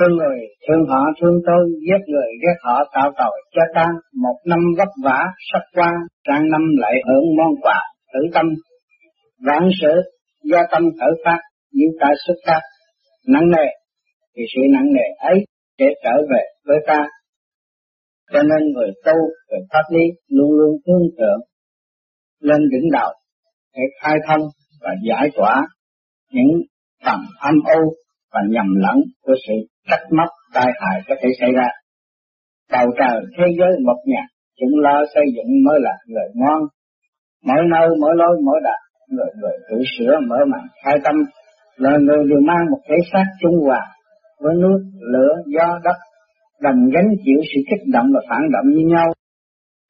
thương người, thương họ, thương tôi, giết người ghét họ, tạo tội. Cho ta một năm vất vả sắp qua sang năm lại hưởng món quà, tử tâm. Vạn sự do tâm khởi phát, những ta xuất phát. Nặng nề, thì sự nặng nề ấy sẽ trở về với ta. Cho nên người tu về pháp lý luôn luôn hướng thượng, lên đỉnh đầu để khai thông và giải tỏa những tầng âm u và nhầm lẫn của sự trách móc tai hại có thể xảy ra. cầu trời thế giới một nhà, chúng lo xây dựng mới là người ngon. Mỗi nơi, mỗi lối, mỗi đạo, người người tự sửa mở màn khai tâm, là người đều mang một thể xác trung hòa với nước, lửa, gió, đất, đồng gánh chịu sự kích động và phản động như nhau.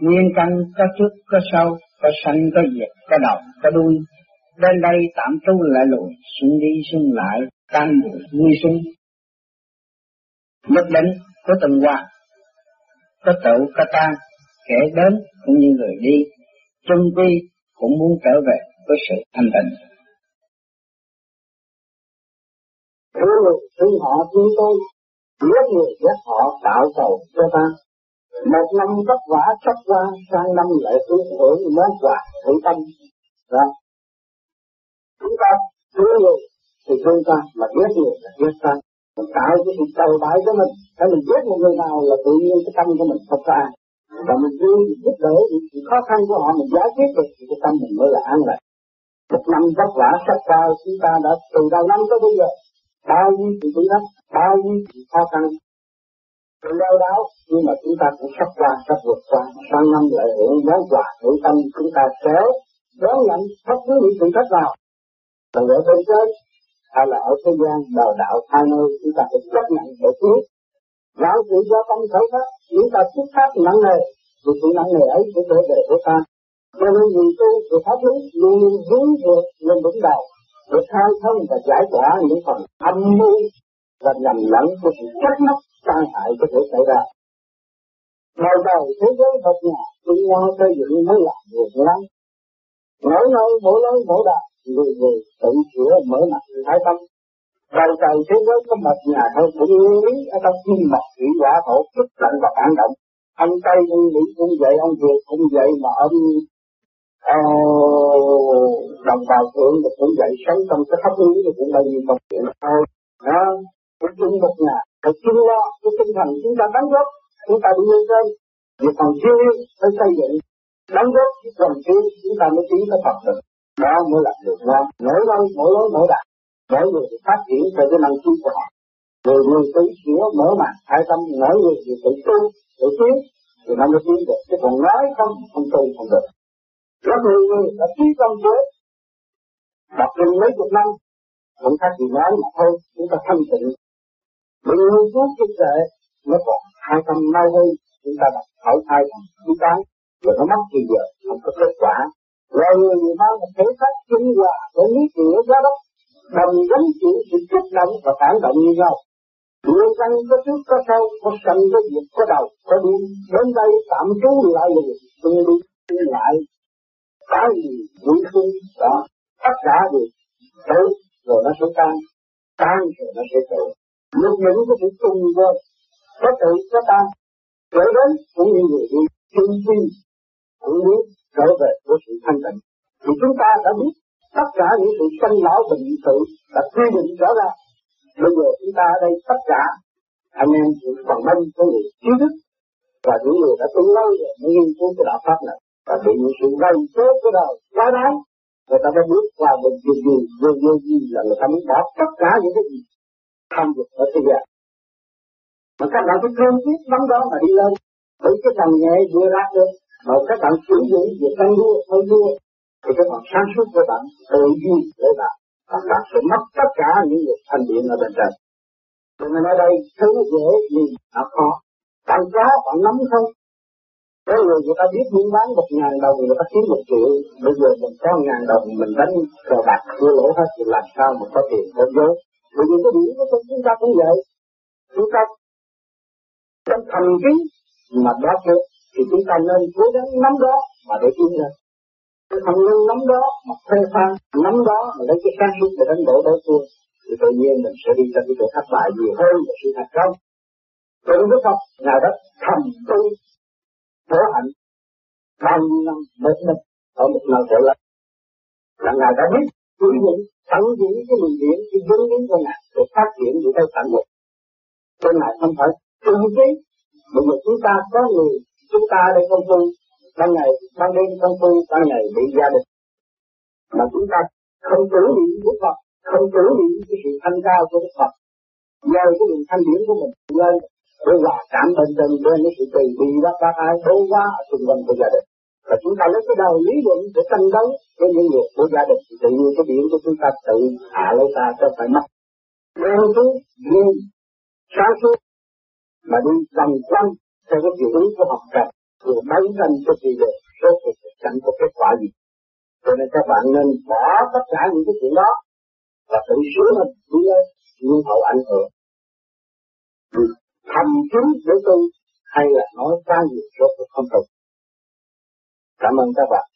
Nguyên căn có trước, có sau, có sanh, có diệt, có đầu, có đuôi. Đến đây tạm trú lại lùi, xuống đi xuống lại, tan buổi vui xuống Nhất định có từng qua có tự có tan, kẻ đến cũng như người đi, trung quy cũng muốn trở về với sự thanh tịnh. Thứ người thương họ thương tôi, giết người giết họ tạo cầu cho ta. Một năm vất vả sắp qua, sang năm lại hướng hưởng món quà thủy tâm. Đó. Chúng ta thương người thì thương ta, mà giết người là giết ta. Mình tạo cái sự cầu bại cho mình, ถ้า mình giết một người nào là tự nhiên cái tâm của mình không có an. Và mình vui giúp đỡ những khó khăn của họ mình giải quyết được thì cái tâm mình mới là an lạc. Một năm vất vả sắp cao chúng ta đã từ đầu năm tới bây giờ bao nhiêu sự thử thách, bao nhiêu sự khó khăn, sự đau đáo nhưng mà chúng ta cũng sắp qua, sắp vượt qua. Sang năm lại hưởng món quà hữu tâm chúng ta sẽ đón nhận bất cứ những sự thách nào. Lần nữa bên trên hay là ở thế gian đào đạo hai nơi chúng ta phải chấp nhận để tiến Lão sự do tâm khởi phát, chúng ta xuất phát nặng nề, thì sự nặng nề ấy cũng trở về của ta. Cho nên vì tu sự pháp lý luôn luôn hướng vượt lên vững đầu, để khai thông và giải tỏa những phần âm mưu và nhầm lẫn của sự trách móc tai hại có thể xảy ra. Đầu đầu thế giới vật nhà, chung nhau xây dựng mới là việc lắm. Mỗi nơi, mỗi lối, mỗi đạo, người người tự sửa mở mặt thái tâm Đầu trời thế giới có một nhà thôi cũng nguyên lý ở trong kim mộc chỉ hỏa thổ kích lạnh và phản động. Ông Tây ông Mỹ cũng vậy, ông Việt cũng vậy mà ông uh, đồng bào thượng cũng vậy, sống trong cái pháp lý thì cũng bao nhiêu công chuyện thôi. Đó, cũng chung một nhà, thật chung lo, cái tinh thần chúng ta đóng góp, chúng ta đi lên trên. Việc còn chưa phải xây dựng, đóng góp còn chưa chúng ta mới tiến tới Phật được. Đó mới là được ngon, mỗi lối, mỗi lối, mỗi đạt, mỗi người phát triển theo cái năng chi của họ. Người người tự sửa mở mặt hai tâm mỗi người thì tự tu tự tiến. Thì nó mới tiến được. Chứ còn nói không không tu không được. Rất nhiều người đã trí tâm chế. Đọc kinh mấy chục năm cũng khác gì nói mà thôi chúng ta thanh tịnh. Mình nghiên cứu kinh tế nó còn hai tâm mau hơn chúng ta đọc khỏi hai tâm chú cái rồi nó mất thì giờ không có kết quả rồi người mang một thể xác trung hòa với lý địa giá đất đồng gánh chịu sự kích động và phản động như nhau. Người dân có trước có sau, có sanh có diệt, có đầu, có đi, Đến đây tạm trú lại liền, tương đi, lại. Cái gì, vui sinh, đó, tất cả đều tới, rồi nó sẽ tan, tan rồi nó sẽ tự. Lúc những cái sự tung vô, có tự, có tan, trở đến cũng như người đi, chung tin, cũng biết trở về của sự thanh tịnh. Thì chúng ta đã biết tất cả những sự sanh lão bệnh sự đã quy định rõ ràng. Bây giờ chúng ta ở đây tất cả anh em phần đông có người trí thức và những người đã tu lâu rồi mới nghiên cứu cái đạo pháp này. Và bị những sự gây số của đời quá đáng người ta đã bước qua một điều gì vô vô gì là người ta muốn bỏ tất cả những cái gì tham dục ở thế gian. Mà các bạn phải cương quyết bắn đó mà đi lên bởi cái thằng nhẹ vừa ra được mà các bạn sử dụng việc ăn đua hơi đua. Thì cái bạn sáng suốt, các bạn tự duy để bạn và bạn sẽ mất tất cả những việc thành điện ở bên trên. Cho nên ở đây, thứ dễ gì nó khó. Bạn có, bạn nắm không có người người ta biết buôn bán một ngàn đồng, người ta kiếm một triệu. Bây giờ mình có ngàn đồng, mình đánh cờ bạc, thua lỗ hết, thì làm sao mà có tiền có vốn? Bởi vì cái điểm của chúng ta cũng vậy. Chúng ta trong thành kính mà đó được thì chúng ta nên cố gắng nắm đó mà để tiến lên không nên nắm đó mà phê phan nắm đó mà lấy cái sáng suốt để đánh đổ đối phương thì tự nhiên mình sẽ đi ra cái chỗ thất bại nhiều hơn là sự thành công. Trong Đức Phật, Ngài đất thầm tu, khổ hạnh, bao nhiêu năm một mình ở một nơi trở lại. Là Ngài đã biết sử dụng tận dụng cái luồng điện, cái vốn liếng của Ngài để phát triển những cái tận dụng. Cho Ngài không phải tự nhiên Bây giờ chúng ta có người, chúng ta đây công tu, ban ngày, ban đêm công tu ban ngày bị gia đình. Mà chúng ta không tưởng niệm Đức Phật, không tưởng niệm cái sự thanh cao của Đức Phật. nhờ cái luồng thanh điển của mình lên để hòa cảm bình trên bên cái sự tùy bi bác bác ai đối quá ở xung quanh của gia đình và chúng ta lấy cái đầu lý luận để tranh đấu với những việc của gia đình tự nhiên cái điểm của chúng ta tự hạ lấy ta cho phải mất đem chú đi sáng suốt mà đi vòng quanh theo cái hiệu ứng của học trò vừa đấu tranh cho kỳ được số cuộc chẳng có kết quả gì. Cho nên các bạn nên bỏ tất cả những cái chuyện đó và tự sửa mình đi lên nhưng hậu ảnh hưởng. Thầm kín để tu hay là nói quá nhiều số không tục cảm ơn các bạn.